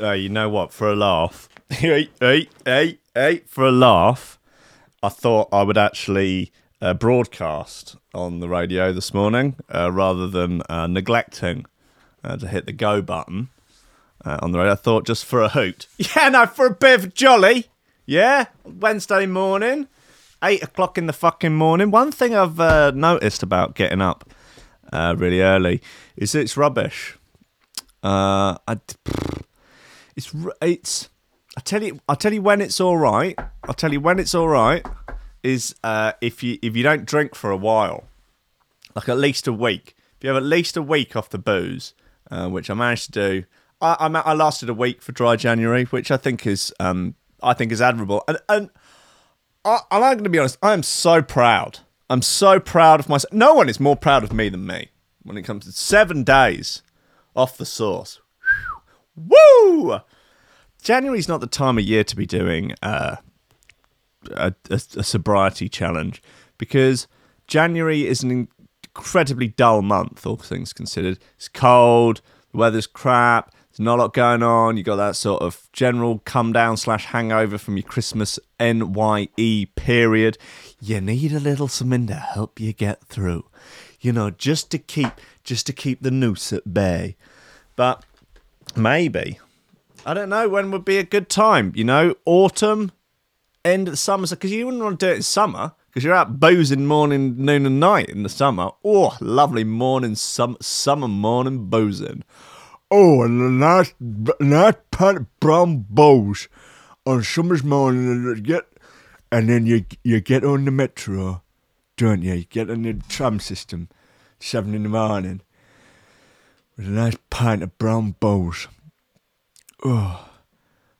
uh, you know what? For a laugh, hey, hey, hey, hey, for a laugh, I thought I would actually uh, broadcast on the radio this morning uh, rather than uh, neglecting uh, to hit the go button uh, on the radio. I thought just for a hoot. Yeah, no, for a bit of jolly. Yeah, Wednesday morning, eight o'clock in the fucking morning. One thing I've noticed about getting up really early is it's rubbish. I, it's it's. I tell you, I tell you when it's all right. I'll tell you when it's all right is uh, if you if you don't drink for a while, like at least a week. If you have at least a week off the booze, uh, which I managed to do. I, I I lasted a week for dry January, which I think is um I think is admirable. And and I, I'm going to be honest. I am so proud. I'm so proud of myself. No one is more proud of me than me when it comes to seven days off the sauce. Woo! January's not the time of year to be doing uh, a, a, a sobriety challenge because January is an incredibly dull month, all things considered. It's cold, the weather's crap, there's not a lot going on. You got that sort of general come down slash hangover from your Christmas NYE period. You need a little something to help you get through, you know, just to keep just to keep the noose at bay. But maybe I don't know when would be a good time. You know, autumn, end of the summer, because you wouldn't want to do it in summer because you're out boozing morning, noon, and night in the summer. Oh, lovely morning, sum- summer morning boozing. Oh, and a nice, nice of brown bowls on summer's morning, and get, and then you you get on the metro, don't you? You get on the tram system, seven in the morning, with a nice pint of brown bowls. Oh.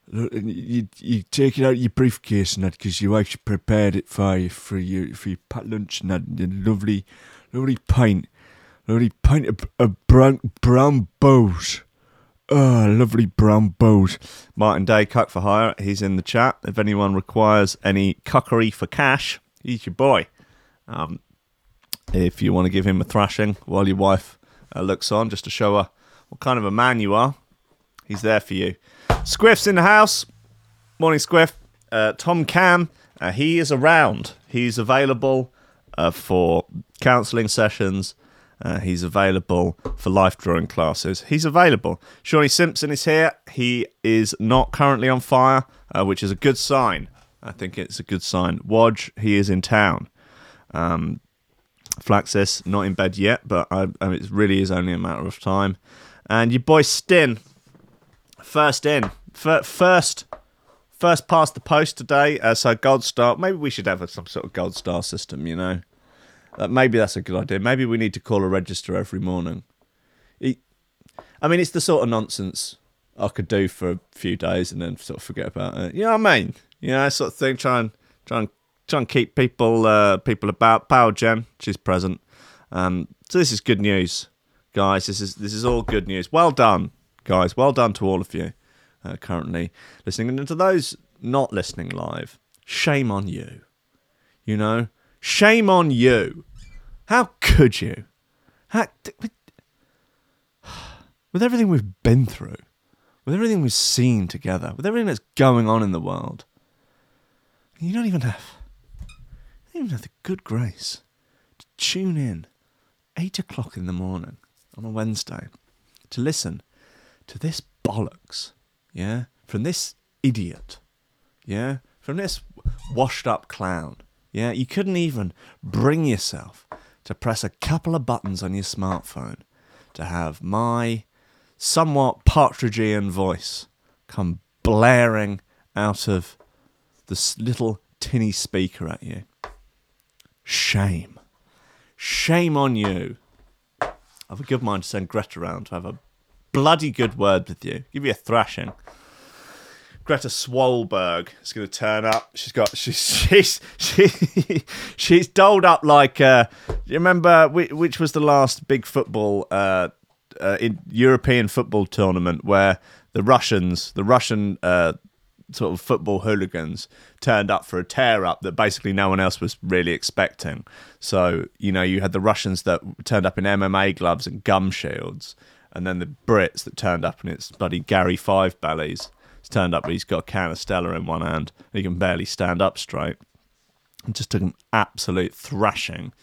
Look, you you take it out of your briefcase and that because you actually prepared it for you for your for your lunch and that and lovely lovely pint lovely pint of, of brown brown bows. Oh, lovely brown bows. Martin Day, Cuck for Hire. He's in the chat. If anyone requires any cuckery for cash, he's your boy. Um, if you want to give him a thrashing while your wife uh, looks on, just to show her what kind of a man you are, he's there for you. Squiff's in the house. Morning, Squiff. Uh, Tom Cam, uh, he is around. He's available uh, for counselling sessions. Uh, he's available for life drawing classes. He's available. Shawnee Simpson is here. He is not currently on fire, uh, which is a good sign. I think it's a good sign. Wodge, he is in town. Um, Flaxis, not in bed yet, but I, I mean, it really is only a matter of time. And your boy Stin, first in, Fir- first, first past the post today. Uh, so gold star. Maybe we should have some sort of gold star system. You know, uh, maybe that's a good idea. Maybe we need to call a register every morning. I mean, it's the sort of nonsense I could do for a few days and then sort of forget about it. You know what I mean? You know, sort of thing. Try and try and try and keep people uh, people about. Power Jen, she's present. Um, so this is good news, guys. This is this is all good news. Well done, guys. Well done to all of you uh, currently listening, and to those not listening live. Shame on you. You know, shame on you. How could you? How, with everything we've been through, with everything we've seen together, with everything that's going on in the world, you don't even have, don't even have the good grace to tune in eight o'clock in the morning on a Wednesday to listen to this bollocks, yeah, from this idiot, yeah, from this washed up clown, yeah. You couldn't even bring yourself to press a couple of buttons on your smartphone to have my somewhat partridgean voice come blaring out of this little tinny speaker at you. Shame. Shame on you. I've a good mind to send Greta around to have a bloody good word with you. Give you a thrashing. Greta Swolberg is going to turn up. She's got she's she's she, she's dolled up like. Uh, you remember which, was the last big football uh, uh, European football tournament where the Russians, the Russian uh, sort of football hooligans, turned up for a tear up that basically no one else was really expecting. So you know you had the Russians that turned up in MMA gloves and gum shields. and then the Brits that turned up and it's bloody Gary Five Bellies. He's turned up, but he's got a can of Stella in one hand. And he can barely stand up straight. And just took an absolute thrashing.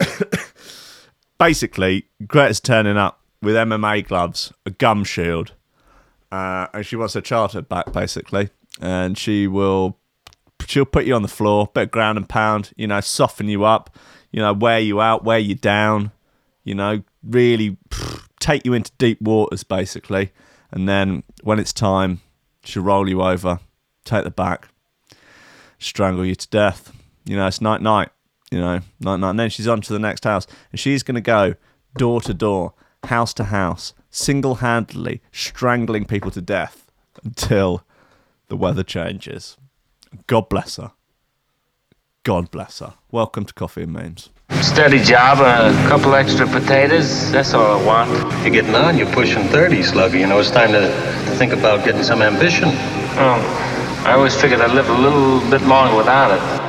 Basically, Greta's turning up with MMA gloves, a gum shield, uh, and she wants her childhood back, basically. And she will, she'll put you on the floor, bit of ground and pound, you know, soften you up, you know, wear you out, wear you down, you know, really pff, take you into deep waters, basically. And then when it's time, she'll roll you over, take the back, strangle you to death. You know, it's night night. You know, night night. And then she's on to the next house, and she's going to go door to door, house to house, single handedly strangling people to death until the weather changes. God bless her. God bless her. Welcome to Coffee and Memes. Steady job, a couple extra potatoes. That's all I want. You're getting on. You're pushing 30, Slugger. You know, it's time to, to think about getting some ambition. Oh, I always figured I'd live a little bit longer without it.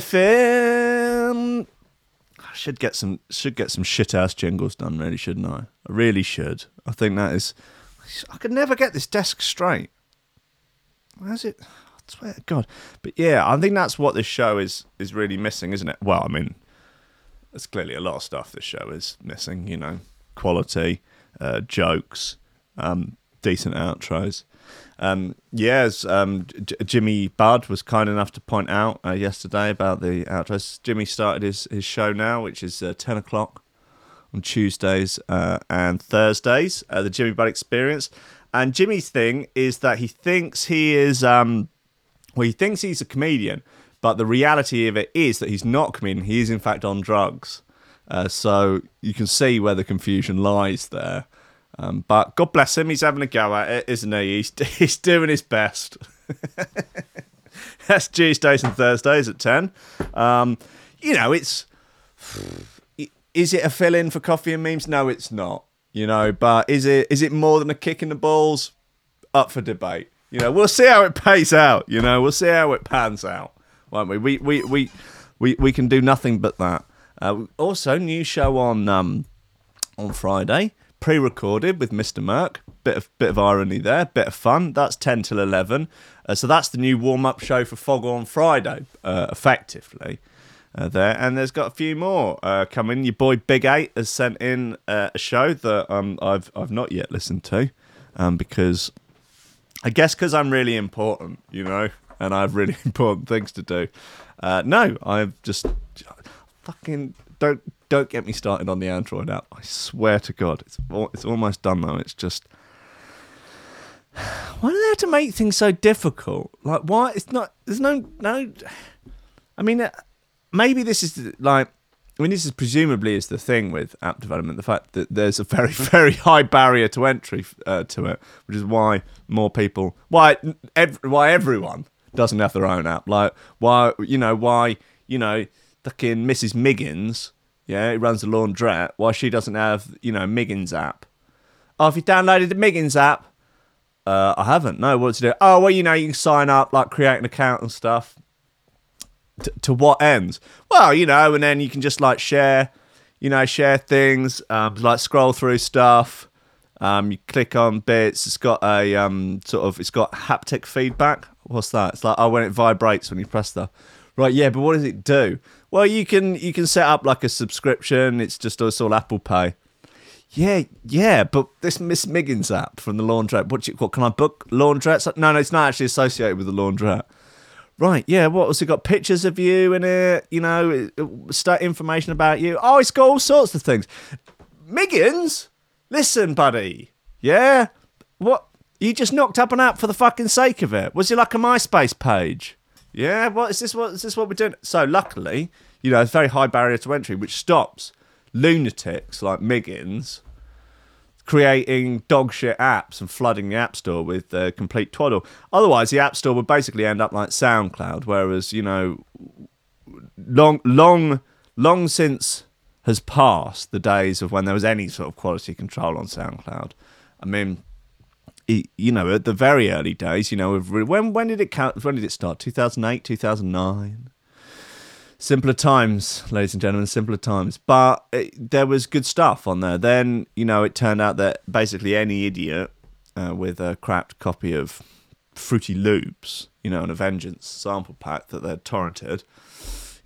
Film. I should get some should get some shit ass jingles done, really, shouldn't I? I really should. I think that is. I could never get this desk straight. Where's it? I swear to God. But yeah, I think that's what this show is is really missing, isn't it? Well, I mean, there's clearly a lot of stuff this show is missing. You know, quality, uh, jokes, um, decent outros. Um, yes, um, J- Jimmy Budd was kind enough to point out uh, yesterday about the outros. Jimmy started his, his show now, which is uh, 10 o'clock on Tuesdays uh, and Thursdays, uh, the Jimmy Budd Experience. And Jimmy's thing is that he thinks he is, um, well, he thinks he's a comedian, but the reality of it is that he's not comedian. He is, in fact, on drugs. Uh, so you can see where the confusion lies there. Um, but God bless him, he's having a go at it, isn't he? He's, he's doing his best. That's Tuesdays and Thursdays at 10. Um, you know, it's. Is it a fill in for coffee and memes? No, it's not. You know, but is it is it more than a kick in the balls? Up for debate. You know, we'll see how it pays out. You know, we'll see how it pans out, won't we? We we we we, we can do nothing but that. Uh, also, new show on um, on Friday, pre-recorded with Mr. Merck. Bit of bit of irony there, bit of fun. That's ten till eleven. Uh, so that's the new warm-up show for Fog on Friday, uh, effectively. Uh, there and there's got a few more uh, coming. Your boy Big Eight has sent in uh, a show that um, I've I've not yet listened to, um, because I guess because I'm really important, you know, and I have really important things to do. Uh, no, I've just fucking don't don't get me started on the Android app. I swear to God, it's al- it's almost done though. It's just why do they have to make things so difficult? Like why? It's not. There's no no. I mean, uh, maybe this is like. I mean, this is presumably is the thing with app development, the fact that there's a very, very high barrier to entry uh, to it, which is why more people, why, ev- why everyone doesn't have their own app. Like, why, you know, why, you know, fucking Mrs. Miggins, yeah, who runs the laundrette, why she doesn't have, you know, Miggins app. Oh, if you downloaded the Miggins app, uh, I haven't. No, what's it do? Oh, well, you know, you can sign up, like create an account and stuff. T- to what ends? Well, you know, and then you can just like share, you know, share things, um, like scroll through stuff. Um, you click on bits. It's got a um, sort of, it's got haptic feedback. What's that? It's like oh, when it vibrates when you press stuff. Right, yeah, but what does it do? Well, you can you can set up like a subscription. It's just it's all Apple Pay. Yeah, yeah, but this Miss Miggins app from the laundrette. What, you, what can I book laundrettes? No, no, it's not actually associated with the laundrette. Right, yeah. What has it got? Pictures of you in it? You know, information about you. Oh, it's got all sorts of things. Miggins, listen, buddy. Yeah, what? You just knocked up an app for the fucking sake of it? Was it like a MySpace page? Yeah. What is this? What is this? What we're doing? So luckily, you know, it's very high barrier to entry, which stops lunatics like Miggins creating dog shit apps and flooding the App Store with complete twaddle. Otherwise, the App Store would basically end up like SoundCloud, whereas, you know, long, long, long since has passed the days of when there was any sort of quality control on SoundCloud. I mean, you know, at the very early days, you know, when when did it count? When did it start? Two thousand eight, two thousand nine. Simpler times, ladies and gentlemen, simpler times. But it, there was good stuff on there. Then, you know, it turned out that basically any idiot uh, with a cracked copy of Fruity Loops, you know, and a Vengeance sample pack that they'd torrented,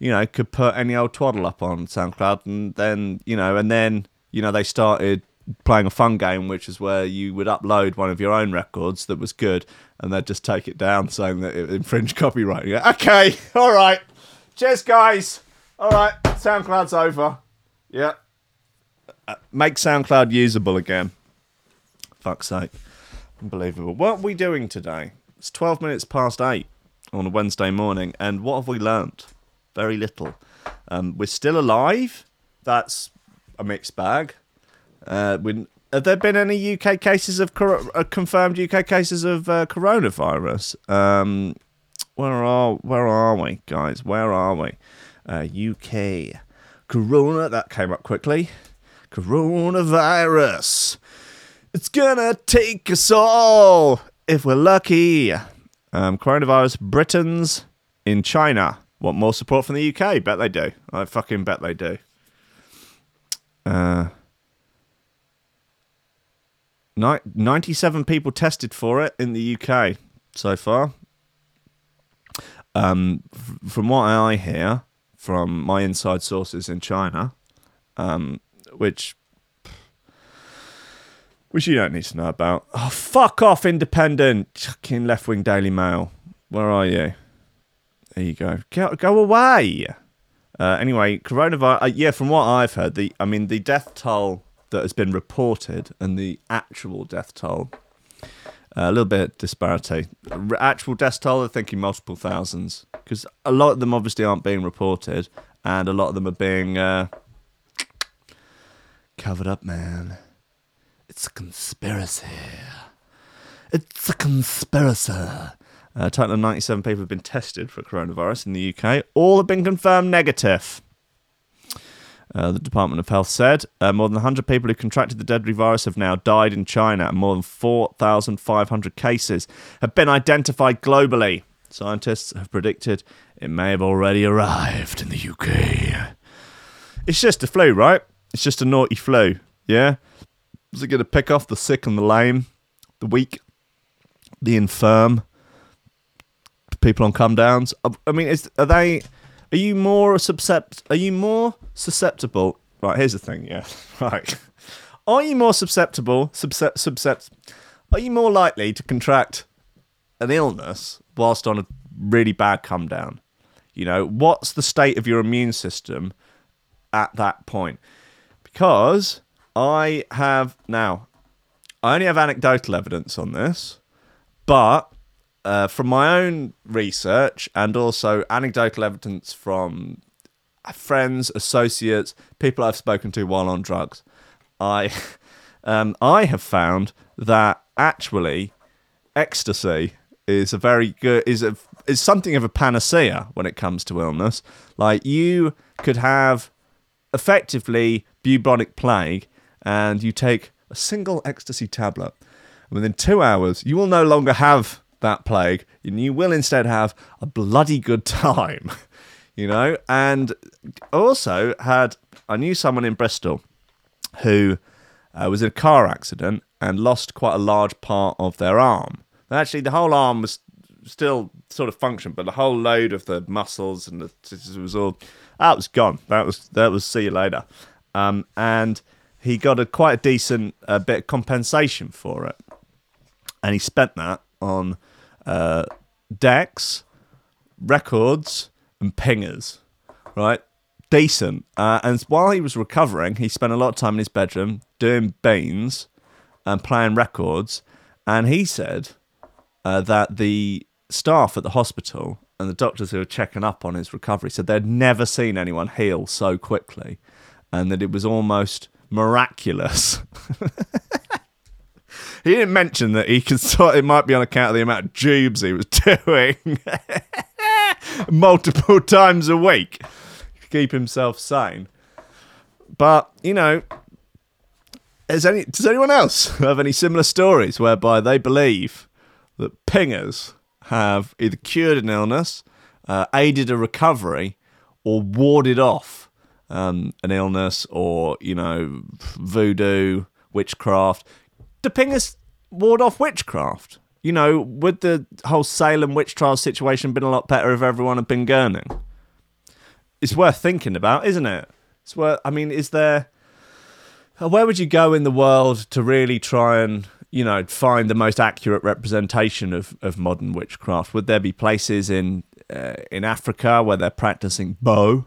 you know, could put any old twaddle up on SoundCloud, and then, you know, and then, you know, they started playing a fun game, which is where you would upload one of your own records that was good, and they'd just take it down, saying that it infringed copyright. Go, okay, all right, cheers, guys. All right, SoundCloud's over. Yeah, Uh, make SoundCloud usable again. Fuck's sake, unbelievable. What are we doing today? It's twelve minutes past eight on a Wednesday morning, and what have we learnt? Very little. Um, we're still alive. That's a mixed bag. Uh, when, have there been any UK cases of cor- uh, confirmed UK cases of uh, coronavirus? Um, where are where are we, guys? Where are we? Uh, UK corona. That came up quickly. Coronavirus. It's gonna take us all if we're lucky. Um, coronavirus. Britons in China want more support from the UK. Bet they do. I fucking bet they do. Uh. Ni- 97 people tested for it in the UK so far. Um, f- from what I hear from my inside sources in China, um, which which you don't need to know about. Oh, fuck off, independent fucking left wing Daily Mail. Where are you? There you go. Go, go away. Uh, anyway, coronavirus. Uh, yeah, from what I've heard, the I mean the death toll that has been reported and the actual death toll. Uh, a little bit disparity. Actual death toll, they're thinking multiple thousands because a lot of them obviously aren't being reported, and a lot of them are being uh, covered up. Man, it's a conspiracy. It's a conspiracy. A total of 97 people have been tested for coronavirus in the UK. All have been confirmed negative. Uh, the Department of Health said uh, more than 100 people who contracted the deadly virus have now died in China, and more than 4,500 cases have been identified globally. Scientists have predicted it may have already arrived in the UK. It's just a flu, right? It's just a naughty flu, yeah? Is it going to pick off the sick and the lame, the weak, the infirm, people on come downs? I- mean, is are they? Are you more suscept? Are you more susceptible? Right. Here's the thing. Yeah. Right. Are you more susceptible? Subcept. Are you more likely to contract an illness whilst on a really bad come down? You know, what's the state of your immune system at that point? Because I have now, I only have anecdotal evidence on this, but uh, from my own research and also anecdotal evidence from friends, associates, people I've spoken to while on drugs, I um, I have found that actually ecstasy is a very good is a is something of a panacea when it comes to illness. Like you could have effectively bubonic plague, and you take a single ecstasy tablet. And within two hours, you will no longer have that plague, and you will instead have a bloody good time. You know, and also had I knew someone in Bristol who uh, was in a car accident and lost quite a large part of their arm. And actually, the whole arm was still sort of functioned, but the whole load of the muscles and the it was all that was gone. That was that was see you later. Um, and he got a quite a decent uh, bit of compensation for it, and he spent that on uh, decks, records, and pingers. Right, decent. Uh, and while he was recovering, he spent a lot of time in his bedroom doing beans and playing records. And he said uh, that the staff at the hospital and the doctors who were checking up on his recovery said they'd never seen anyone heal so quickly, and that it was almost miraculous. he didn't mention that he could sort. It might be on account of the amount of jubes he was doing multiple times a week to keep himself sane. But you know, any does anyone else have any similar stories whereby they believe that pingers have either cured an illness, uh, aided a recovery, or warded off um, an illness, or you know, voodoo, witchcraft? Do pingers ward off witchcraft? You know, would the whole Salem witch trial situation been a lot better if everyone had been gurning? It's worth thinking about, isn't it? It's worth. I mean, is there? uh, Where would you go in the world to really try and you know find the most accurate representation of, of modern witchcraft? Would there be places in uh, in Africa where they're practicing Bo,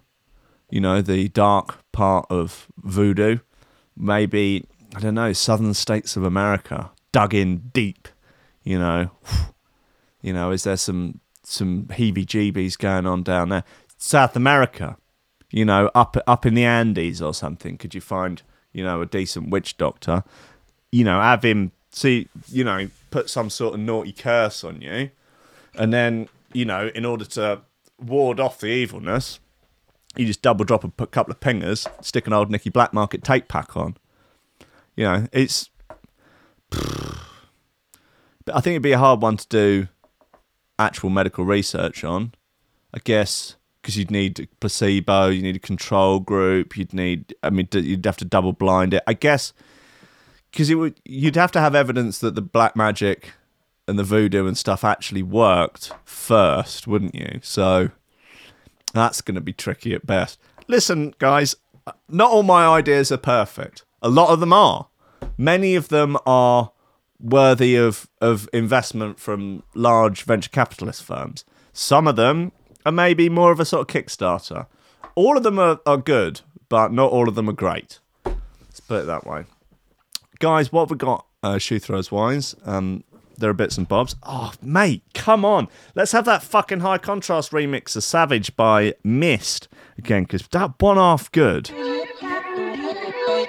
you know, the dark part of voodoo? Maybe I don't know, southern states of America, dug in deep, you know. You know, is there some some heebie-jeebies going on down there? South America, you know, up up in the Andes or something. Could you find, you know, a decent witch doctor? You know, have him see, you know, put some sort of naughty curse on you, and then, you know, in order to ward off the evilness, you just double drop a couple of pingers, stick an old Nicky Blackmarket tape pack on. You know, it's. But I think it'd be a hard one to do actual medical research on. I guess because you'd need a placebo, you need a control group, you'd need. I mean, you'd have to double blind it. I guess because it would. You'd have to have evidence that the black magic and the voodoo and stuff actually worked first, wouldn't you? So that's going to be tricky at best. Listen, guys, not all my ideas are perfect. A lot of them are. Many of them are worthy of, of investment from large venture capitalist firms. Some of them are maybe more of a sort of Kickstarter. All of them are, are good, but not all of them are great. Let's put it that way. Guys, what have we got uh, shoe throws wise? Um, there are bits and bobs. Oh, mate, come on. Let's have that fucking high contrast remix of Savage by Mist again, because that one half good.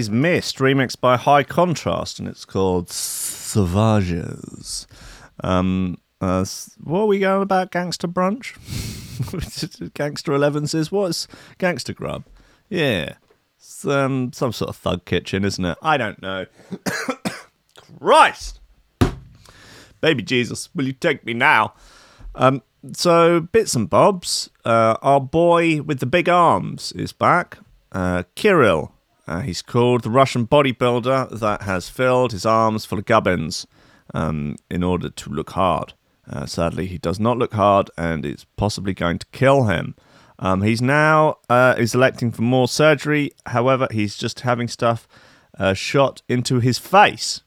is Mist, remixed by High Contrast, and it's called Savages. Um, uh, what are we going about? Gangster Brunch? Gangster 11 says, what's Gangster Grub? Yeah. It's, um, some sort of thug kitchen, isn't it? I don't know. Christ! Baby Jesus, will you take me now? Um, so, bits and bobs. Uh, our boy with the big arms is back. Uh, Kirill. Uh, he's called the Russian bodybuilder that has filled his arms full of gubbins um, in order to look hard. Uh, sadly, he does not look hard, and it's possibly going to kill him. Um, he's now uh, is electing for more surgery. However, he's just having stuff uh, shot into his face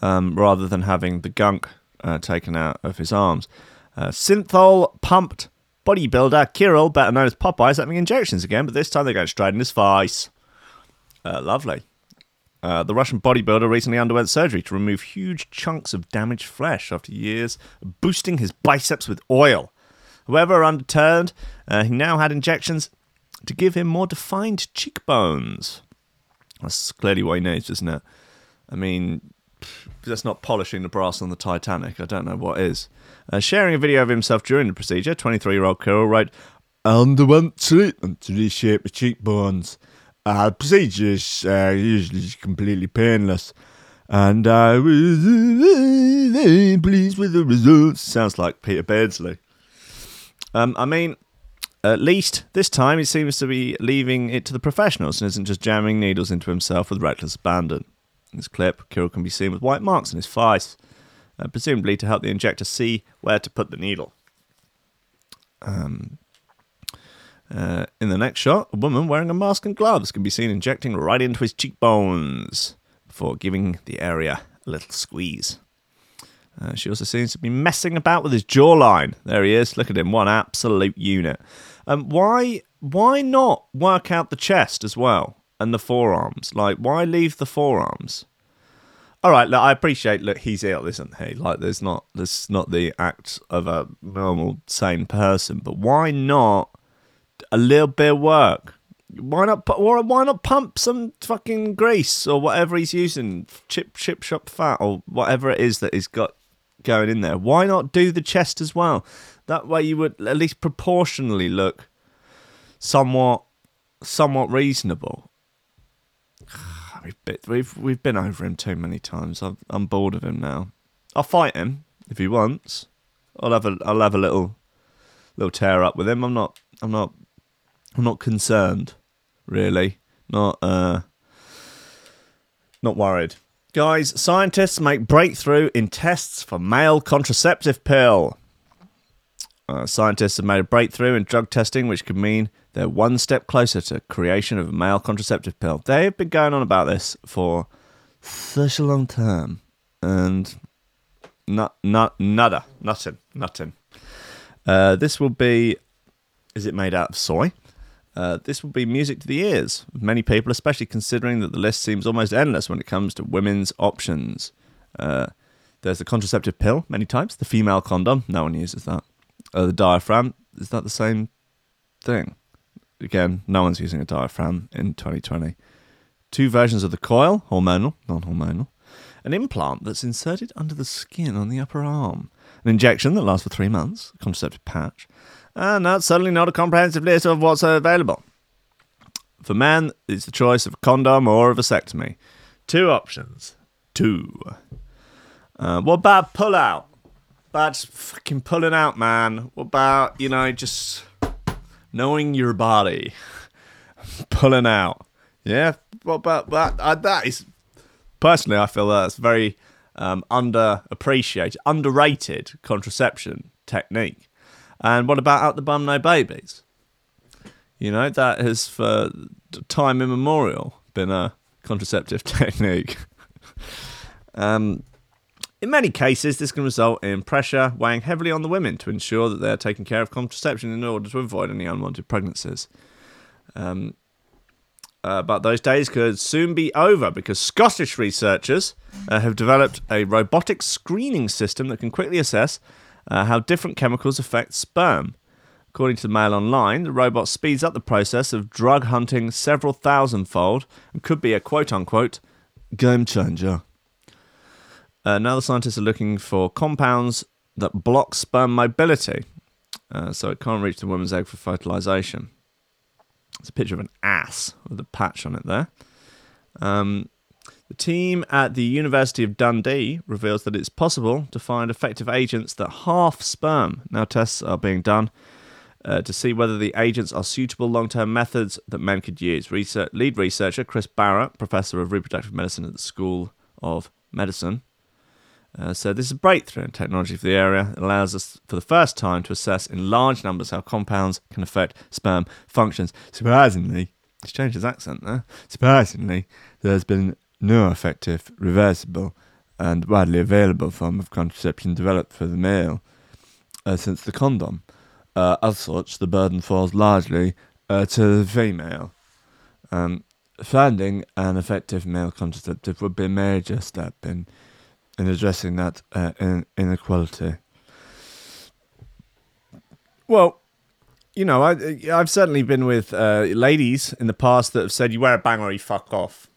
um, rather than having the gunk uh, taken out of his arms. Uh, synthol pumped bodybuilder Kirill, better known as Popeye, is having injections again, but this time they're going straight in his face. Uh, lovely. Uh, the Russian bodybuilder recently underwent surgery to remove huge chunks of damaged flesh after years of boosting his biceps with oil. However, undeterred, uh, he now had injections to give him more defined cheekbones. That's clearly what he needs, isn't it? I mean, that's not polishing the brass on the Titanic. I don't know what is. Uh, sharing a video of himself during the procedure, 23 year old Kirill wrote, underwent treatment to reshape the cheekbones. Uh, the procedure is uh, usually completely painless. And I was very pleased with the results. Sounds like Peter Beardsley. Um, I mean, at least this time he seems to be leaving it to the professionals and isn't just jamming needles into himself with reckless abandon. In this clip, Kirill can be seen with white marks on his face, uh, presumably to help the injector see where to put the needle. Um, uh, in the next shot, a woman wearing a mask and gloves can be seen injecting right into his cheekbones before giving the area a little squeeze. Uh, she also seems to be messing about with his jawline. There he is. Look at him, one absolute unit. Um, why, why not work out the chest as well and the forearms? Like, why leave the forearms? All right, look, I appreciate. Look, he's ill, isn't he? Like, there's not, there's not the act of a normal, sane person. But why not a little bit of work? Why not? Or why not pump some fucking grease or whatever he's using, chip chip shop fat or whatever it is that he's got going in there? Why not do the chest as well? That way you would at least proportionally look somewhat somewhat reasonable. We've we've we've been over him too many times. I'm I'm bored of him now. I'll fight him if he wants. I'll have a I'll have a little little tear up with him. I'm not I'm not I'm not concerned, really. Not uh not worried. Guys, scientists make breakthrough in tests for male contraceptive pill. Uh, scientists have made a breakthrough in drug testing, which could mean they're one step closer to creation of a male contraceptive pill. They have been going on about this for such a long time, and not, not, nada, nothing, nothing. Uh, this will be. Is it made out of soy? Uh, this will be music to the ears of many people, especially considering that the list seems almost endless when it comes to women's options. Uh, there's the contraceptive pill, many types. The female condom, no one uses that. Uh, the diaphragm, is that the same thing? Again, no one's using a diaphragm in 2020. Two versions of the coil, hormonal, non hormonal. An implant that's inserted under the skin on the upper arm. An injection that lasts for three months, a contraceptive patch. And that's certainly not a comprehensive list of what's available. For men, it's the choice of a condom or a vasectomy. Two options. Two. Uh, what about pull out? About just fucking pulling out, man. What about, you know, just knowing your body? pulling out. Yeah? What about that? Uh, that is, personally, I feel that's very um, underappreciated, underrated contraception technique. And what about out the bum, no babies? You know, that has for time immemorial been a contraceptive technique. um, in many cases, this can result in pressure weighing heavily on the women to ensure that they are taking care of contraception in order to avoid any unwanted pregnancies. Um, uh, but those days could soon be over because Scottish researchers uh, have developed a robotic screening system that can quickly assess uh, how different chemicals affect sperm. According to the Mail Online, the robot speeds up the process of drug hunting several thousandfold and could be a quote unquote game changer. Uh, now the scientists are looking for compounds that block sperm mobility, uh, so it can't reach the woman's egg for fertilization. It's a picture of an ass with a patch on it there. Um, the team at the University of Dundee reveals that it's possible to find effective agents that half sperm. Now, tests are being done uh, to see whether the agents are suitable long term methods that men could use. Research, lead researcher Chris Barratt, professor of reproductive medicine at the School of Medicine, uh, said this is a breakthrough in technology for the area. It allows us for the first time to assess in large numbers how compounds can affect sperm functions. Surprisingly, he's changed his accent there. Surprisingly, there's been no effective, reversible, and widely available form of contraception developed for the male uh, since the condom. Uh, as such, the burden falls largely uh, to the female. Um, finding an effective male contraceptive would be a major step in in addressing that uh, in, inequality. Well, you know, I, I've certainly been with uh, ladies in the past that have said, "You wear a bang or you fuck off,"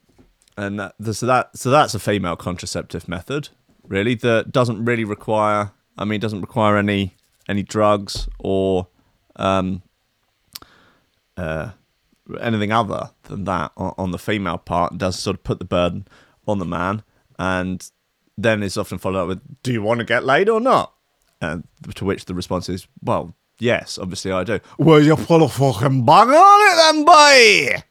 and that, so that so that's a female contraceptive method, really, that doesn't really require. I mean, doesn't require any any drugs or um, uh, anything other than that on, on the female part. Does sort of put the burden on the man, and then is often followed up with, "Do you want to get laid or not?" And to which the response is, "Well, yes, obviously I do." Well, you put a fucking banger on it, then, boy.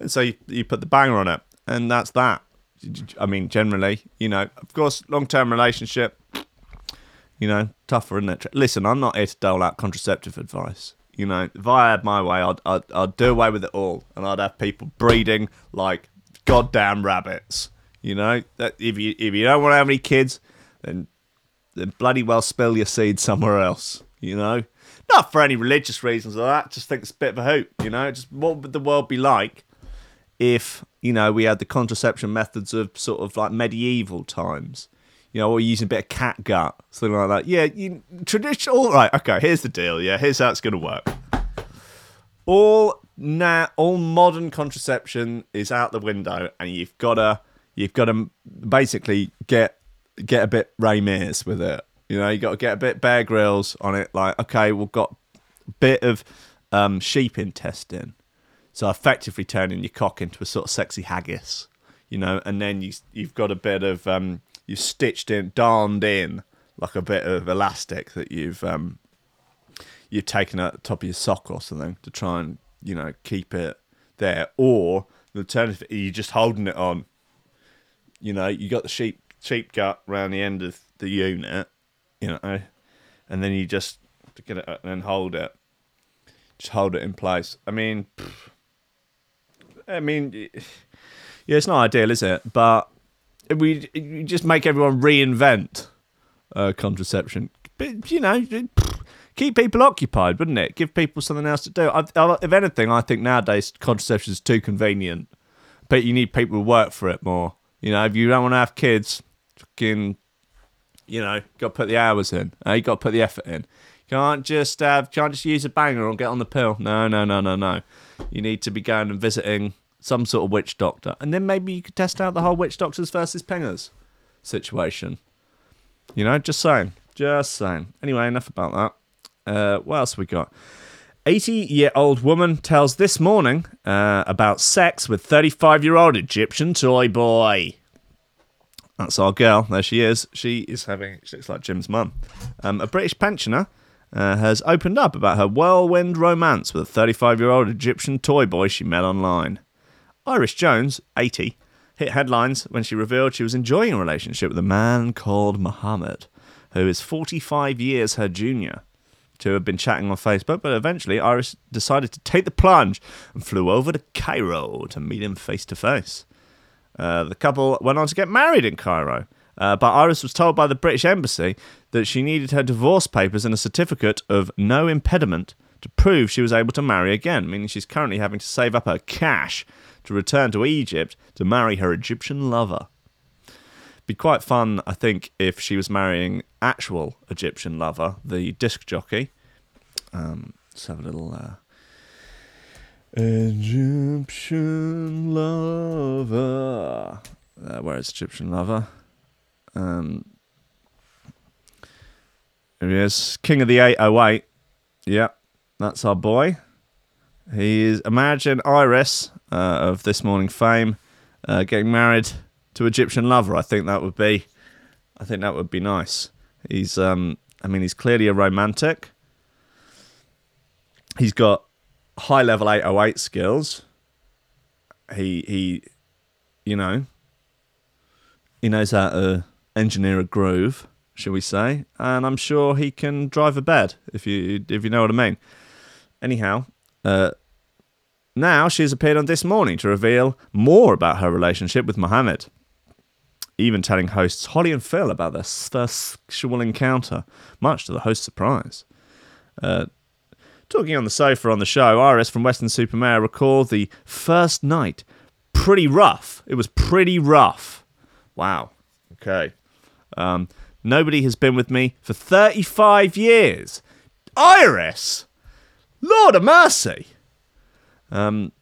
And so you, you put the banger on it, and that's that. I mean, generally, you know, of course, long-term relationship, you know, tougher, isn't it? Listen, I'm not here to dole out contraceptive advice. You know, if I had my way, I'd, I'd, I'd do away with it all, and I'd have people breeding like goddamn rabbits. You know, that if you if you don't want to have any kids, then then bloody well spill your seed somewhere else. You know, not for any religious reasons or that. Just think it's a bit of a hoop. You know, just what would the world be like if you know we had the contraception methods of sort of like medieval times? You know, or using a bit of cat gut, something like that. Yeah, you traditional. All right, okay. Here's the deal. Yeah, here's how it's gonna work. All now, all modern contraception is out the window, and you've gotta you've got to basically get get a bit Ray Mears with it. You know, you got to get a bit Bear Grylls on it. Like, okay, we've got a bit of um, sheep intestine, so effectively turning your cock into a sort of sexy haggis. You know, and then you you've got a bit of um, you've stitched in, darned in like a bit of elastic that you've um, you've taken at the top of your sock or something to try and you know keep it there. Or the alternative, you're just holding it on you know, you got the sheep sheep gut around the end of the unit, you know, and then you just get it and hold it, just hold it in place. I mean, I mean, yeah, it's not ideal, is it? But we just make everyone reinvent uh, contraception. But you know, keep people occupied, wouldn't it? Give people something else to do. I, if anything, I think nowadays contraception is too convenient, but you need people to work for it more. You know, if you don't want to have kids, fucking, you know, got to put the hours in. Uh, you got to put the effort in. Can't just have, can't just use a banger or get on the pill. No, no, no, no, no. You need to be going and visiting some sort of witch doctor, and then maybe you could test out the whole witch doctors versus pingers situation. You know, just saying, just saying. Anyway, enough about that. Uh, what else we got? 80 year old woman tells This Morning uh, about sex with 35 year old Egyptian toy boy. That's our girl. There she is. She is having, she looks like Jim's mum. Um, a British pensioner uh, has opened up about her whirlwind romance with a 35 year old Egyptian toy boy she met online. Iris Jones, 80, hit headlines when she revealed she was enjoying a relationship with a man called Mohammed, who is 45 years her junior to have been chatting on Facebook, but eventually Iris decided to take the plunge and flew over to Cairo to meet him face to face. The couple went on to get married in Cairo, uh, but Iris was told by the British Embassy that she needed her divorce papers and a certificate of no impediment to prove she was able to marry again, meaning she's currently having to save up her cash to return to Egypt to marry her Egyptian lover be quite fun, I think, if she was marrying actual Egyptian lover, the disc jockey. Um, Let's have a little uh, Egyptian lover. Uh, where is Egyptian lover? Um, here he is, King of the 808. Yep, that's our boy. He is Imagine Iris uh, of This Morning fame uh, getting married to Egyptian lover. I think that would be, I think that would be nice. He's, um, I mean, he's clearly a romantic. He's got high level 808 skills. He he, you know, he knows how to engineer a groove, shall we say? And I'm sure he can drive a bed if you if you know what I mean. Anyhow, uh, now she's appeared on this morning to reveal more about her relationship with Mohammed. Even telling hosts Holly and Phil about their sexual encounter, much to the host's surprise. Uh, talking on the sofa on the show, Iris from Weston-super-Mare recalled the first night pretty rough. It was pretty rough. Wow. Okay. Um, nobody has been with me for 35 years. Iris! Lord of mercy! Um,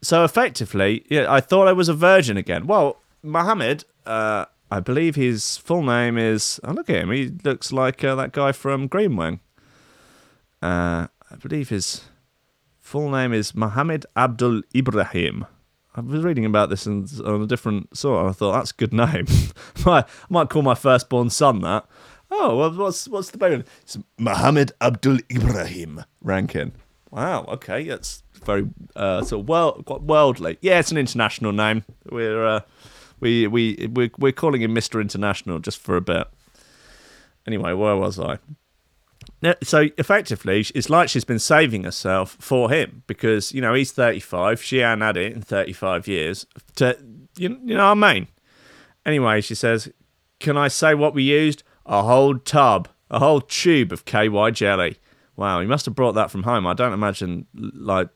so effectively, yeah, I thought I was a virgin again. Well, Mohammed, uh, I believe his full name is. Oh, look at him. He looks like uh, that guy from Green Wing. Uh, I believe his full name is Mohammed Abdul Ibrahim. I was reading about this in, on a different sort. And I thought that's a good name. I might call my firstborn son that. Oh, well, what's what's the baby? Name? It's Mohammed Abdul Ibrahim Rankin. Wow. Okay, that's very uh, sort of world, worldly. Yeah, it's an international name. We're uh, we we we're, we're calling him Mister International just for a bit. Anyway, where was I? So effectively, it's like she's been saving herself for him because you know he's 35. She ain't had it in 35 years. To you, you know what I mean? Anyway, she says, "Can I say what we used? A whole tub, a whole tube of KY jelly. Wow, he must have brought that from home. I don't imagine like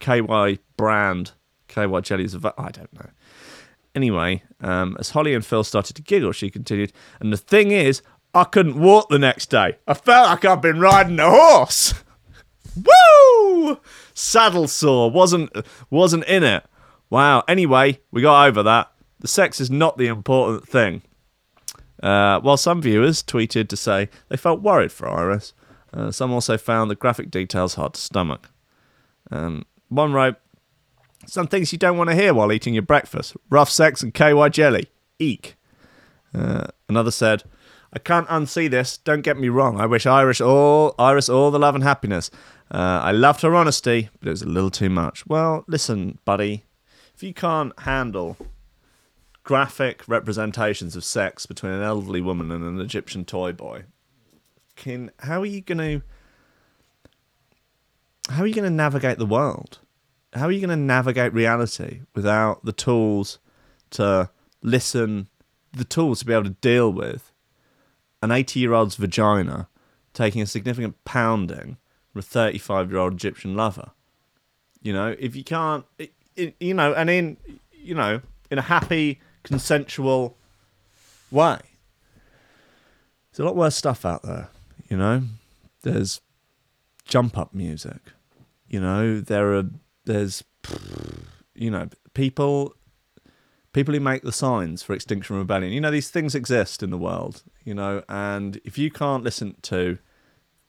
KY brand KY jellies. Av- I don't know. Anyway, um, as Holly and Phil started to giggle, she continued, "And the thing is, I couldn't walk the next day. I felt like I'd been riding a horse. Woo! Saddle sore wasn't wasn't in it. Wow. Anyway, we got over that. The sex is not the important thing. Uh, while some viewers tweeted to say they felt worried for Iris, uh, some also found the graphic details hard to stomach. Um, one wrote, "Some things you don't want to hear while eating your breakfast: rough sex and KY jelly. Eek." Uh, another said, I can't unsee this. Don't get me wrong. I wish Irish all Iris all the love and happiness. Uh, I loved her honesty, but it was a little too much. Well, listen, buddy. If you can't handle graphic representations of sex between an elderly woman and an Egyptian toy boy, can how are you going to how are you going to navigate the world? How are you going to navigate reality without the tools to listen, the tools to be able to deal with an 80 year old's vagina taking a significant pounding from a 35 year old Egyptian lover. You know, if you can't, it, it, you know, and in, you know, in a happy, consensual way. There's a lot worse stuff out there, you know? There's jump up music, you know? There are, there's, you know, people people who make the signs for Extinction Rebellion. You know, these things exist in the world, you know, and if you can't listen to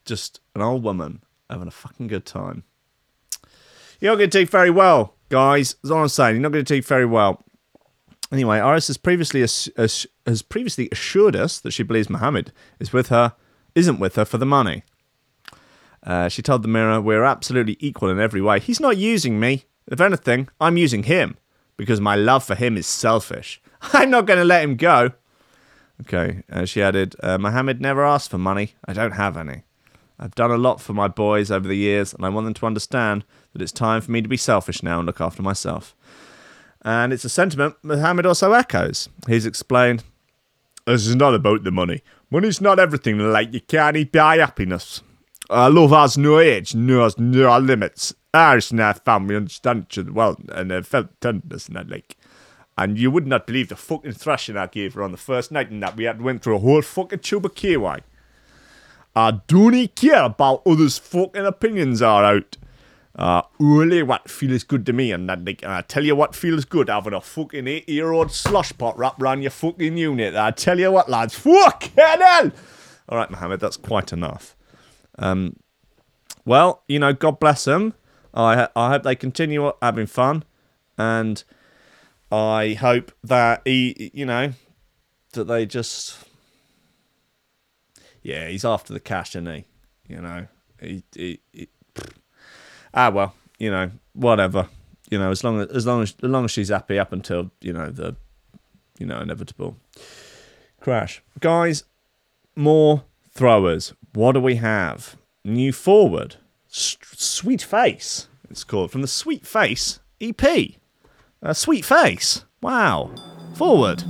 just an old woman having a fucking good time, you're not going to do very well, guys. That's all I'm saying. You're not going to do very well. Anyway, Iris has previously ass- has previously assured us that she believes Mohammed is with her, isn't with her for the money. Uh, she told the Mirror, "We're absolutely equal in every way. He's not using me. If anything, I'm using him because my love for him is selfish. I'm not going to let him go." Okay, uh, she added, uh, Mohammed never asked for money. I don't have any. I've done a lot for my boys over the years, and I want them to understand that it's time for me to be selfish now and look after myself. And it's a sentiment Mohammed also echoes. He's explained, This is not about the money. Money's not everything, like you can't buy happiness. Uh, love has no age, no has no limits. Irish and our family understand each other well, and uh, felt tenderness and that, like. And you would not believe the fucking thrashing I gave her on the first night and that we had went through a whole fucking tube of KY. I don't care about others' fucking opinions are out. Uh, only what feels good to me, and that, like, I tell you what feels good, having a fucking eight-year-old slush pot wrapped around your fucking unit. I tell you what, lads, fucking hell! All right, Mohammed, that's quite enough. Um, well, you know, God bless them. I I hope they continue having fun, and I hope that he, you know, that they just, yeah, he's after the cash, isn't he? You know, he, he, he ah well, you know, whatever. You know, as long as as long as as long as she's happy up until you know the, you know, inevitable crash, guys. More throwers. What do we have? New forward, S- sweet face. It's called from the Sweet Face EP. Uh, sweet face. Wow. Forward.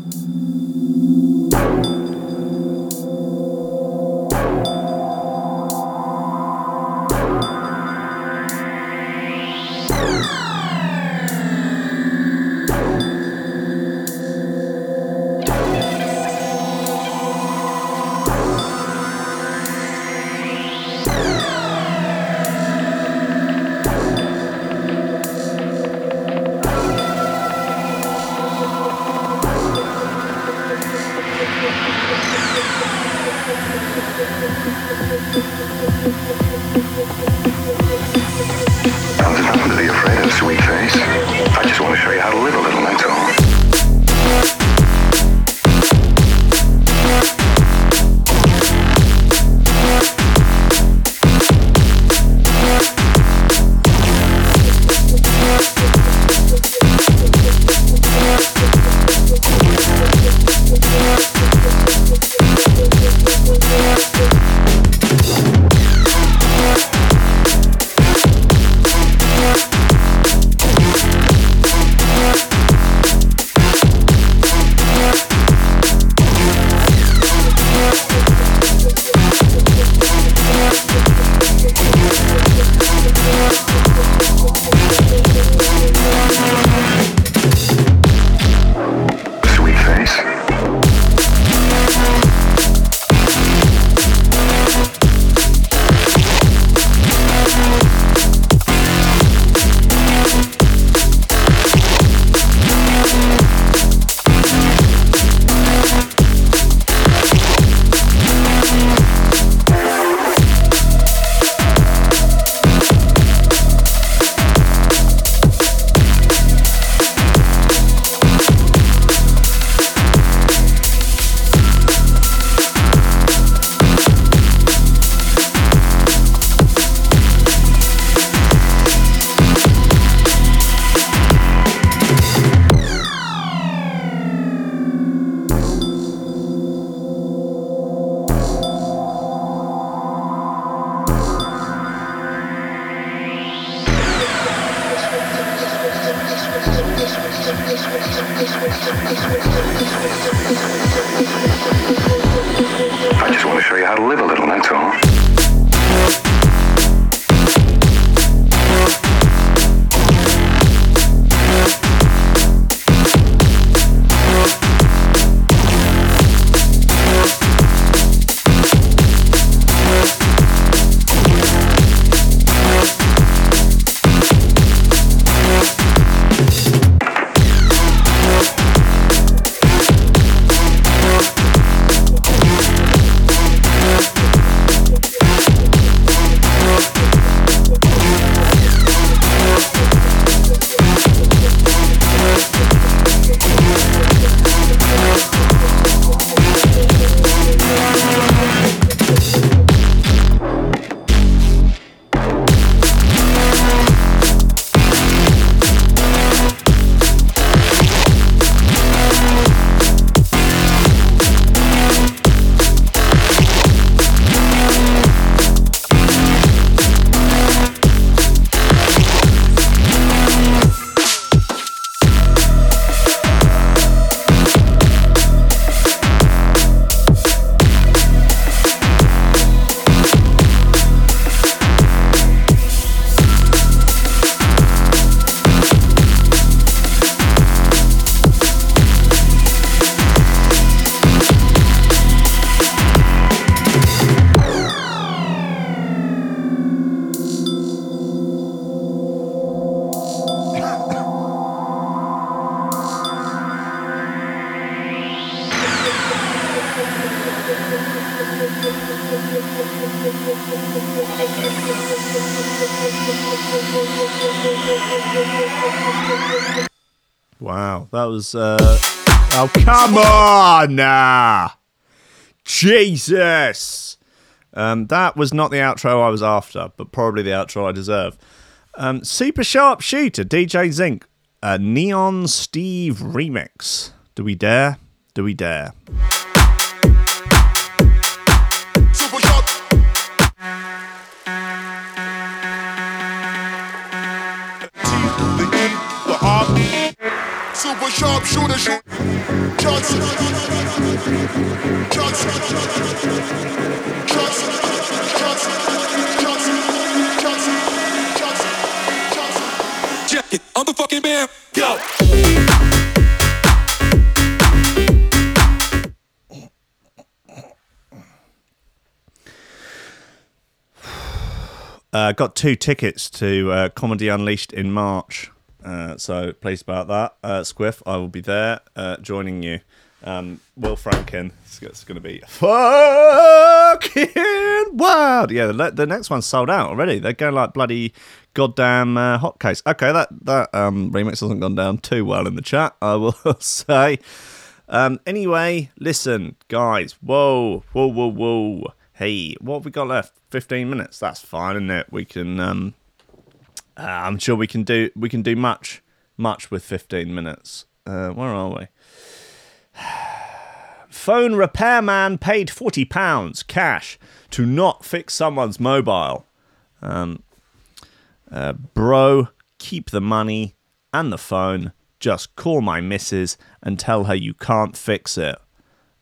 That was. Uh... Oh, come on! Nah. Jesus! Um, that was not the outro I was after, but probably the outro I deserve. Um, Super Sharp Shooter, DJ Zinc, a Neon Steve remix. Do we dare? Do we dare? Super sharp shooter shoot. Johnson. Johnson. Johnson. I'm the fucking man. Go. Uh, got two tickets to uh, Comedy Unleashed in March. Uh, so pleased about that. Uh, Squiff, I will be there uh, joining you. Um, Will Franken, it's, it's going to be fucking wild. Yeah, the, the next one's sold out already. They're going like bloody goddamn uh, hotcakes. Okay, that that um, remix hasn't gone down too well in the chat, I will say. Um, anyway, listen, guys. Whoa, whoa, whoa, whoa. Hey, what have we got left? Fifteen minutes. That's fine, isn't it? We can. Um, uh, I'm sure we can do. We can do much, much with fifteen minutes. Uh, where are we? Phone repairman paid forty pounds cash to not fix someone's mobile. Um, uh, bro, keep the money and the phone. Just call my missus and tell her you can't fix it.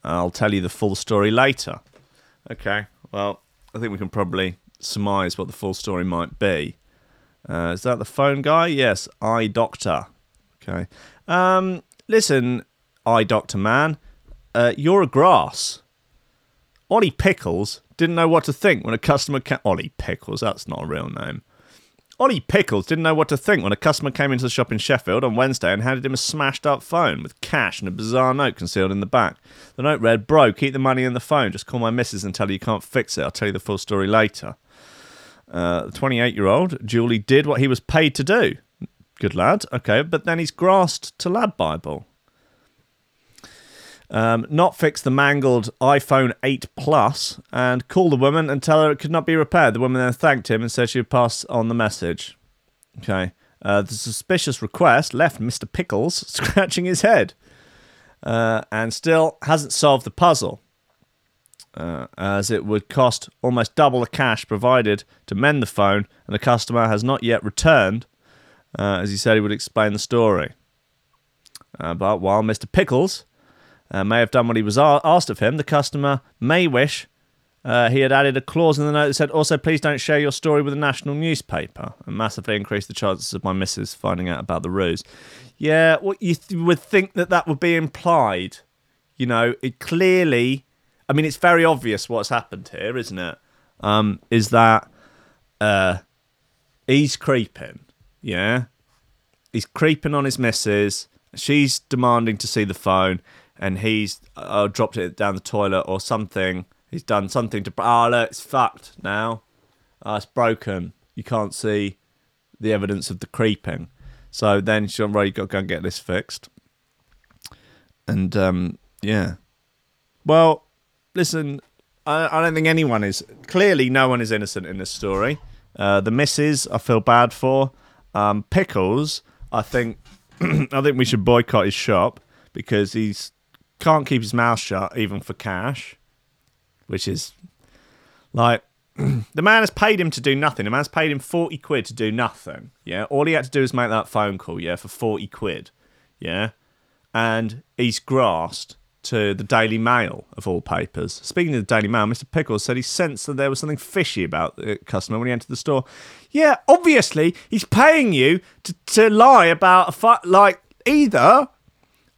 I'll tell you the full story later. Okay, well, I think we can probably surmise what the full story might be. Uh, is that the phone guy? Yes, eye doctor. Okay. Um, listen, eye doctor man, uh, you're a grass. Ollie Pickles didn't know what to think when a customer came. Ollie Pickles, that's not a real name. Ollie Pickles didn't know what to think when a customer came into the shop in Sheffield on Wednesday and handed him a smashed up phone with cash and a bizarre note concealed in the back. The note read, Bro, keep the money in the phone. Just call my missus and tell her you can't fix it. I'll tell you the full story later. Uh, the 28 year old Julie did what he was paid to do. Good lad. Okay, but then he's grasped to Lad Bible. Um, not fix the mangled iPhone 8 Plus and call the woman and tell her it could not be repaired. The woman then thanked him and said she would pass on the message. Okay. Uh, the suspicious request left Mr. Pickles scratching his head uh, and still hasn't solved the puzzle. Uh, as it would cost almost double the cash provided to mend the phone, and the customer has not yet returned, uh, as he said he would explain the story. Uh, but while Mr. Pickles uh, may have done what he was a- asked of him, the customer may wish uh, he had added a clause in the note that said, also, please don't share your story with a national newspaper, and massively increase the chances of my missus finding out about the ruse. Yeah, well, you th- would think that that would be implied. You know, it clearly, I mean, it's very obvious what's happened here, isn't it? Um, is that uh, he's creeping, yeah? He's creeping on his missus. She's demanding to see the phone, and he's uh, dropped it down the toilet or something. He's done something to. Oh, look, it's fucked now. Oh, it's broken. You can't see the evidence of the creeping. So then she's right, you got to go and get this fixed. And um, yeah. Well, listen, I, I don't think anyone is. Clearly, no one is innocent in this story. Uh, the misses, I feel bad for. Um, Pickles, I think, I think we should boycott his shop because he's can't keep his mouth shut even for cash, which is like the man has paid him to do nothing. The man's paid him forty quid to do nothing. Yeah, all he had to do is make that phone call. Yeah, for forty quid. Yeah, and he's grasped to the Daily Mail of all papers. Speaking of the Daily Mail, Mr. Pickles said he sensed that there was something fishy about the customer when he entered the store. Yeah, obviously he's paying you to, to lie about a fu- like either.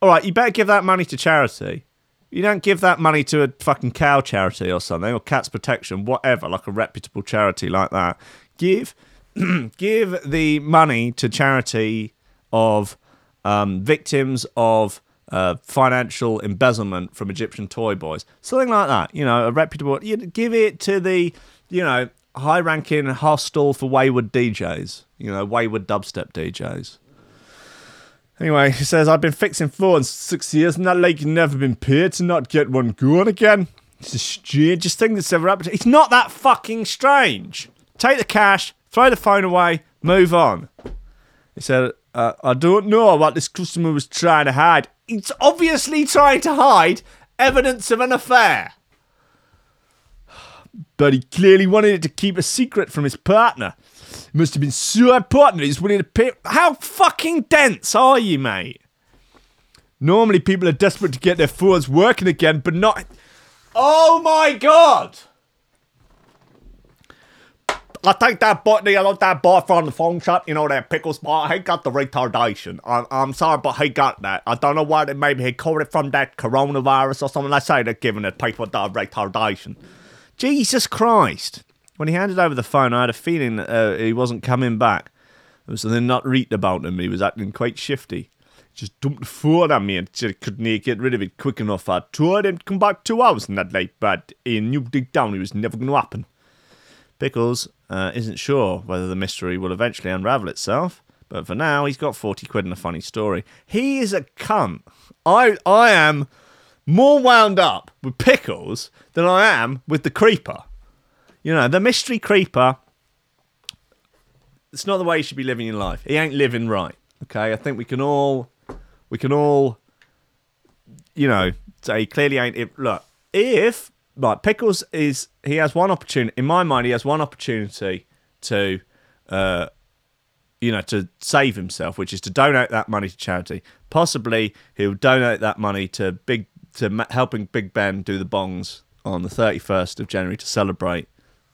All right, you better give that money to charity. You don't give that money to a fucking cow charity or something, or Cats Protection, whatever, like a reputable charity like that. Give, give the money to charity of um, victims of uh, financial embezzlement from Egyptian toy boys, something like that. You know, a reputable. You give it to the, you know, high-ranking hostel for wayward DJs. You know, wayward dubstep DJs. Anyway, he says, I've been fixing phones six years, and that like never been paid to not get one going again. It's the strangest thing that's ever happened. It's not that fucking strange. Take the cash, throw the phone away, move on. He said, uh, I don't know what this customer was trying to hide. He's obviously trying to hide evidence of an affair. But he clearly wanted it to keep a secret from his partner. It must have been so important he's willing to pay. How fucking dense are you, mate? Normally, people are desperate to get their phones working again, but not. Oh my god! I take that boy, you know, that boy from the phone shop, you know, that pickle spot. he got the retardation. I'm, I'm sorry, but he got that. I don't know why it maybe he caught it from that coronavirus or something. Let's say they're giving it people the retardation. Jesus Christ. When he handed over the phone, I had a feeling that uh, he wasn't coming back. There was something not right about him. He was acting quite shifty. Just dumped the phone on me and said couldn't get rid of it quick enough. I told him to come back two hours and that late, but he knew deep down it was never going to happen. Pickles uh, isn't sure whether the mystery will eventually unravel itself, but for now he's got 40 quid and a funny story. He is a cunt. I, I am more wound up with Pickles than I am with the Creeper. You know, the mystery Creeper, it's not the way you should be living your life. He ain't living right. Okay, I think we can all, we can all, you know, say clearly ain't. If, look, if like Pickles is, he has one opportunity. In my mind, he has one opportunity to, uh, you know, to save himself, which is to donate that money to charity. Possibly, he'll donate that money to big to helping Big Ben do the bongs on the thirty first of January to celebrate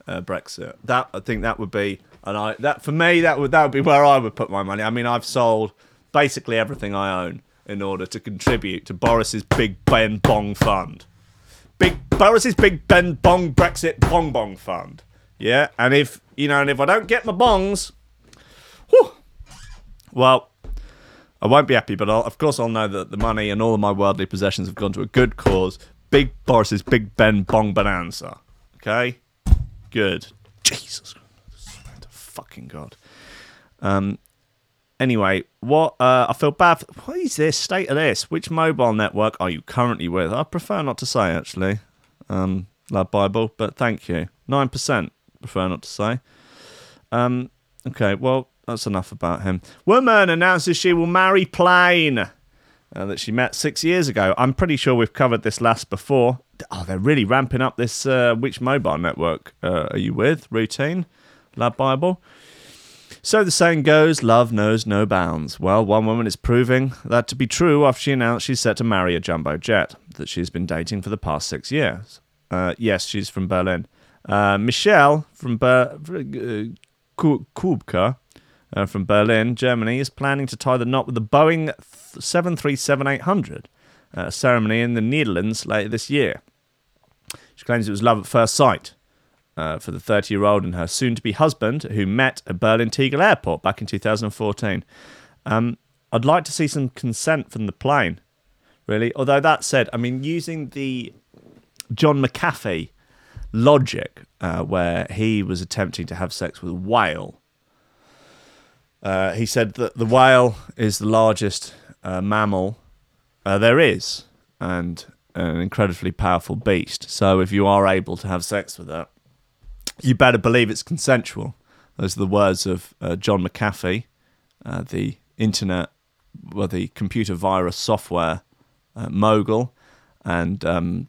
uh, Brexit. That I think that would be, and I that for me that would that would be where I would put my money. I mean, I've sold basically everything I own in order to contribute to Boris's Big Ben Bong Fund. Big Boris's Big Ben Bong Brexit Bong Bong Fund. Yeah, and if you know, and if I don't get my bongs, whew, well, I won't be happy. But I'll, of course, I'll know that the money and all of my worldly possessions have gone to a good cause. Big Boris's Big Ben Bong Bonanza. Okay, good. Jesus, fucking God. Um. Anyway, what uh, I feel bad. For, what is this state of this? Which mobile network are you currently with? I prefer not to say actually. Um, Lad Bible, but thank you. Nine percent prefer not to say. Um, okay, well that's enough about him. Woman announces she will marry Plain. Uh, that she met six years ago. I'm pretty sure we've covered this last before. Oh, they're really ramping up this. Uh, which mobile network uh, are you with? Routine, Lad Bible. So the saying goes, love knows no bounds. Well, one woman is proving that to be true after she announced she's set to marry a jumbo jet that she's been dating for the past six years. Uh, yes, she's from Berlin. Uh, Michelle from Ber- uh, Köbke uh, from Berlin, Germany, is planning to tie the knot with the Boeing 737-800, a ceremony in the Netherlands later this year. She claims it was love at first sight uh, for the 30 year old and her soon to be husband, who met at Berlin Tegel Airport back in 2014. Um, I'd like to see some consent from the plane, really. Although that said, I mean, using the John McAfee logic, uh, where he was attempting to have sex with a whale, uh, he said that the whale is the largest uh, mammal uh, there is and an incredibly powerful beast. So if you are able to have sex with it, you better believe it's consensual. Those are the words of uh, John McAfee, uh, the internet, well, the computer virus software uh, mogul and um,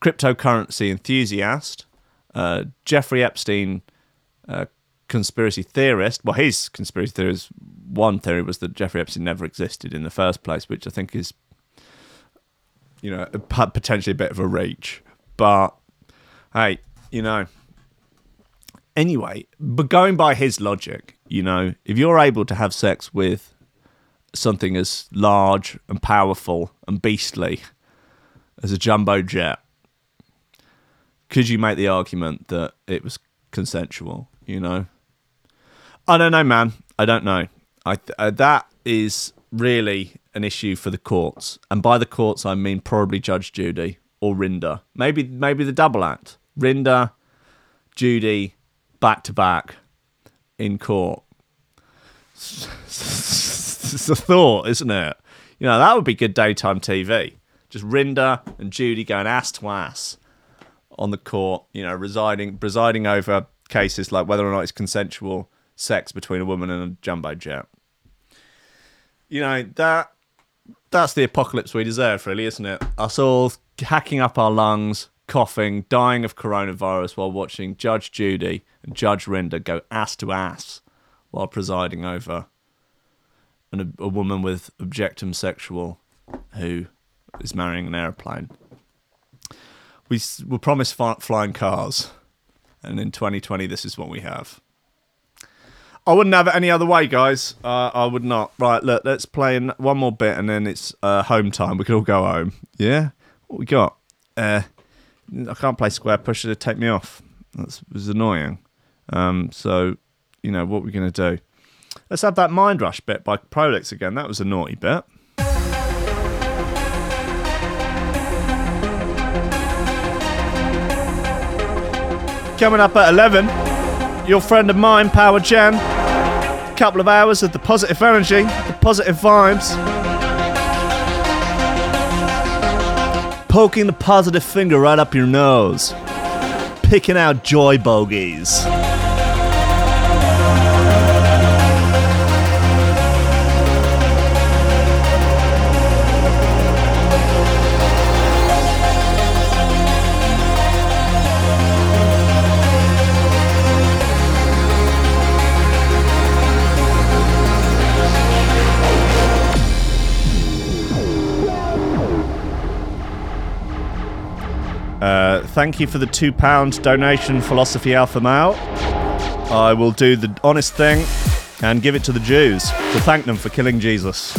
cryptocurrency enthusiast, uh, Jeffrey Epstein, uh, conspiracy theorist. Well, his conspiracy theory is one theory was that Jeffrey Epstein never existed in the first place, which I think is, you know, potentially a bit of a reach. But hey, you know, anyway, but going by his logic, you know, if you're able to have sex with something as large and powerful and beastly as a jumbo jet, could you make the argument that it was consensual? You know, I don't know, man. I don't know. I uh, that is really an issue for the courts, and by the courts I mean probably Judge Judy or Rinder. Maybe maybe the double act. Rinder, Judy, back to back in court. It's a thought, isn't it? You know that would be good daytime TV. Just Rinder and Judy going ass to ass on the court. You know, residing presiding over cases like whether or not it's consensual sex between a woman and a jumbo jet. You know that that's the apocalypse we deserve, really, isn't it? Us all hacking up our lungs, coughing, dying of coronavirus while watching Judge Judy and Judge Rinder go ass to ass while presiding over an, a woman with objectum sexual who is marrying an aeroplane. We were promised flying cars, and in 2020, this is what we have. I wouldn't have it any other way, guys. Uh, I would not. Right, look, let's play one more bit, and then it's uh, home time. We could all go home. Yeah, what we got? Uh, I can't play Squarepusher to take me off. That was annoying. Um, so, you know, what we're going to do? Let's have that Mind Rush bit by Prolix again. That was a naughty bit. Coming up at 11, your friend of mine, Power Jan. Couple of hours of the positive energy, the positive vibes. Poking the positive finger right up your nose. Picking out joy bogeys. Thank you for the two pound donation, Philosophy Alpha Male. I will do the honest thing and give it to the Jews to thank them for killing Jesus.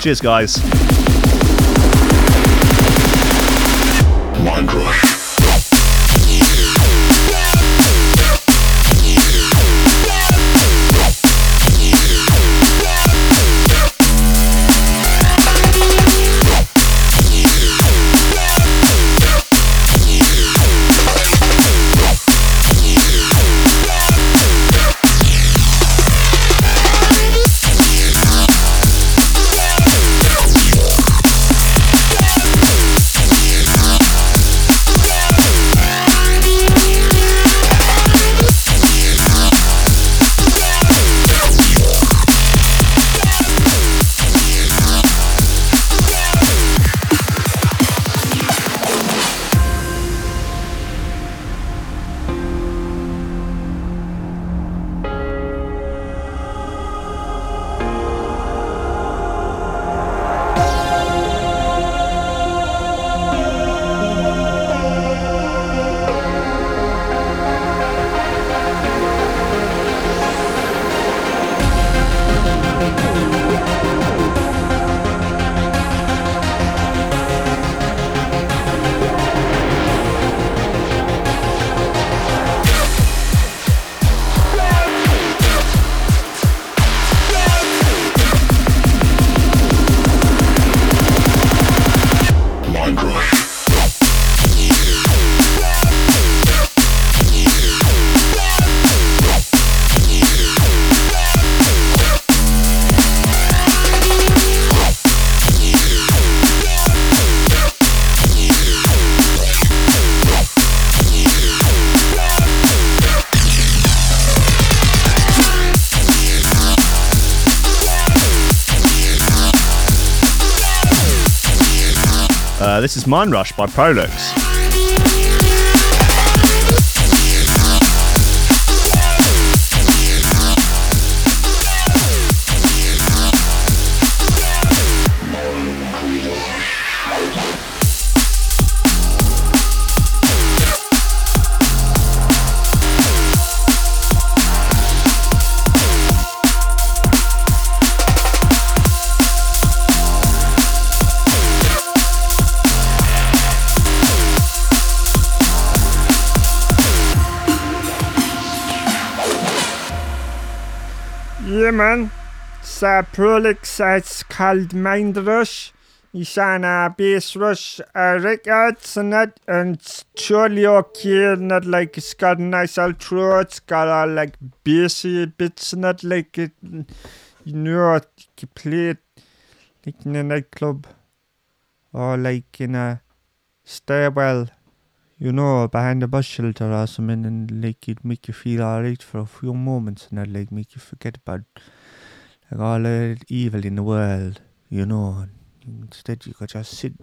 Cheers, guys. Mind Rush by Prolix. Man. It's on uh, Bass Rush. Uh, Records and that, and it's totally okay, and that, like, it's got a nice outro, it's got all, like, bassy bits and that, like, it, you know, you can play it, like, in a nightclub, or, like, in a stairwell, you know, behind a bus shelter or something, and, like, it'd make you feel alright for a few moments, and that, like, make you forget about like all the evil in the world, you know. Instead, you could just sit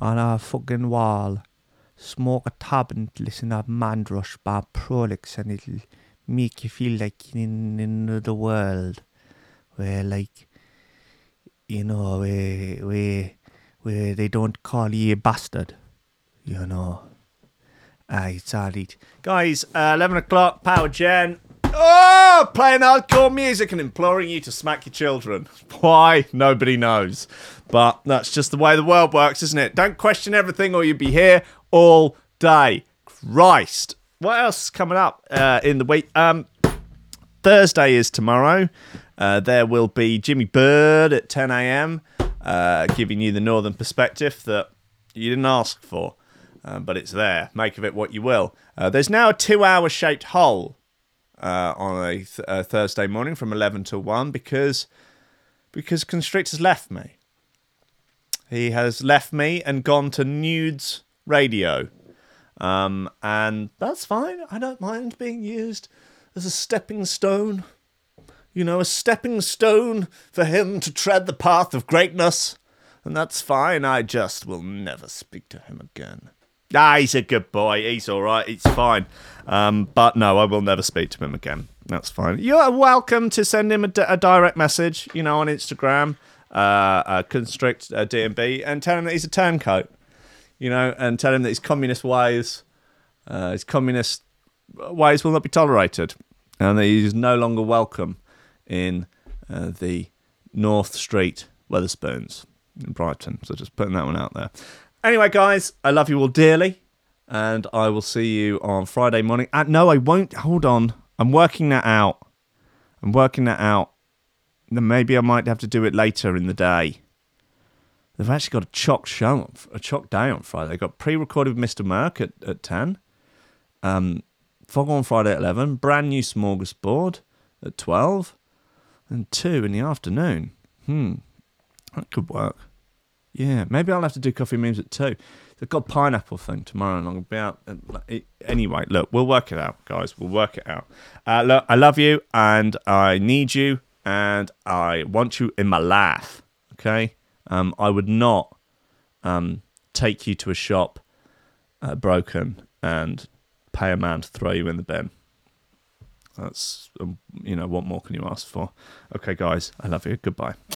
on a fucking wall, smoke a tab, and listen to Mandrush by Prolix, and it'll make you feel like in, in another world where, like, you know, where, where, where they don't call you a bastard, you know. It's alright. Guys, uh, 11 o'clock, Power Gen. Oh, playing hardcore music and imploring you to smack your children. Why? Nobody knows. But that's just the way the world works, isn't it? Don't question everything or you'll be here all day. Christ. What else is coming up uh, in the week? Um, Thursday is tomorrow. Uh, there will be Jimmy Bird at 10 a.m., uh, giving you the northern perspective that you didn't ask for, uh, but it's there. Make of it what you will. Uh, there's now a two hour shaped hole uh, on a, th- a Thursday morning from 11 to 1 because because Constrictor's left me. He has left me and gone to Noods Radio. Um, and that's fine. I don't mind being used as a stepping stone. You know, a stepping stone for him to tread the path of greatness. And that's fine. I just will never speak to him again. Ah, he's a good boy. He's all right. It's fine. Um, but no, I will never speak to him again. That's fine. You're welcome to send him a, direct message, you know, on Instagram, uh, uh, constrict uh, DMB, and tell him that he's a turncoat, you know, and tell him that his communist ways, uh, his communist ways will not be tolerated, and that he is no longer welcome in uh, the North Street Wetherspoons in Brighton. So just putting that one out there. Anyway, guys, I love you all dearly, and I will see you on Friday morning. Uh, no, I won't. Hold on. I'm working that out. I'm working that out. Then maybe I might have to do it later in the day. They've actually got a chock show, a chock day on Friday. They've got pre-recorded with Mr. Merck at, at 10. Um, Fog on Friday at 11. Brand new smorgasbord at 12. And 2 in the afternoon. Hmm. That could work. Yeah, maybe I'll have to do coffee memes at 2. They've got pineapple thing tomorrow, and gonna be out. Anyway, look, we'll work it out, guys. We'll work it out. Uh, look, I love you, and I need you, and I want you in my life. Okay, um, I would not um, take you to a shop uh, broken and pay a man to throw you in the bin. That's um, you know what more can you ask for? Okay, guys, I love you. Goodbye.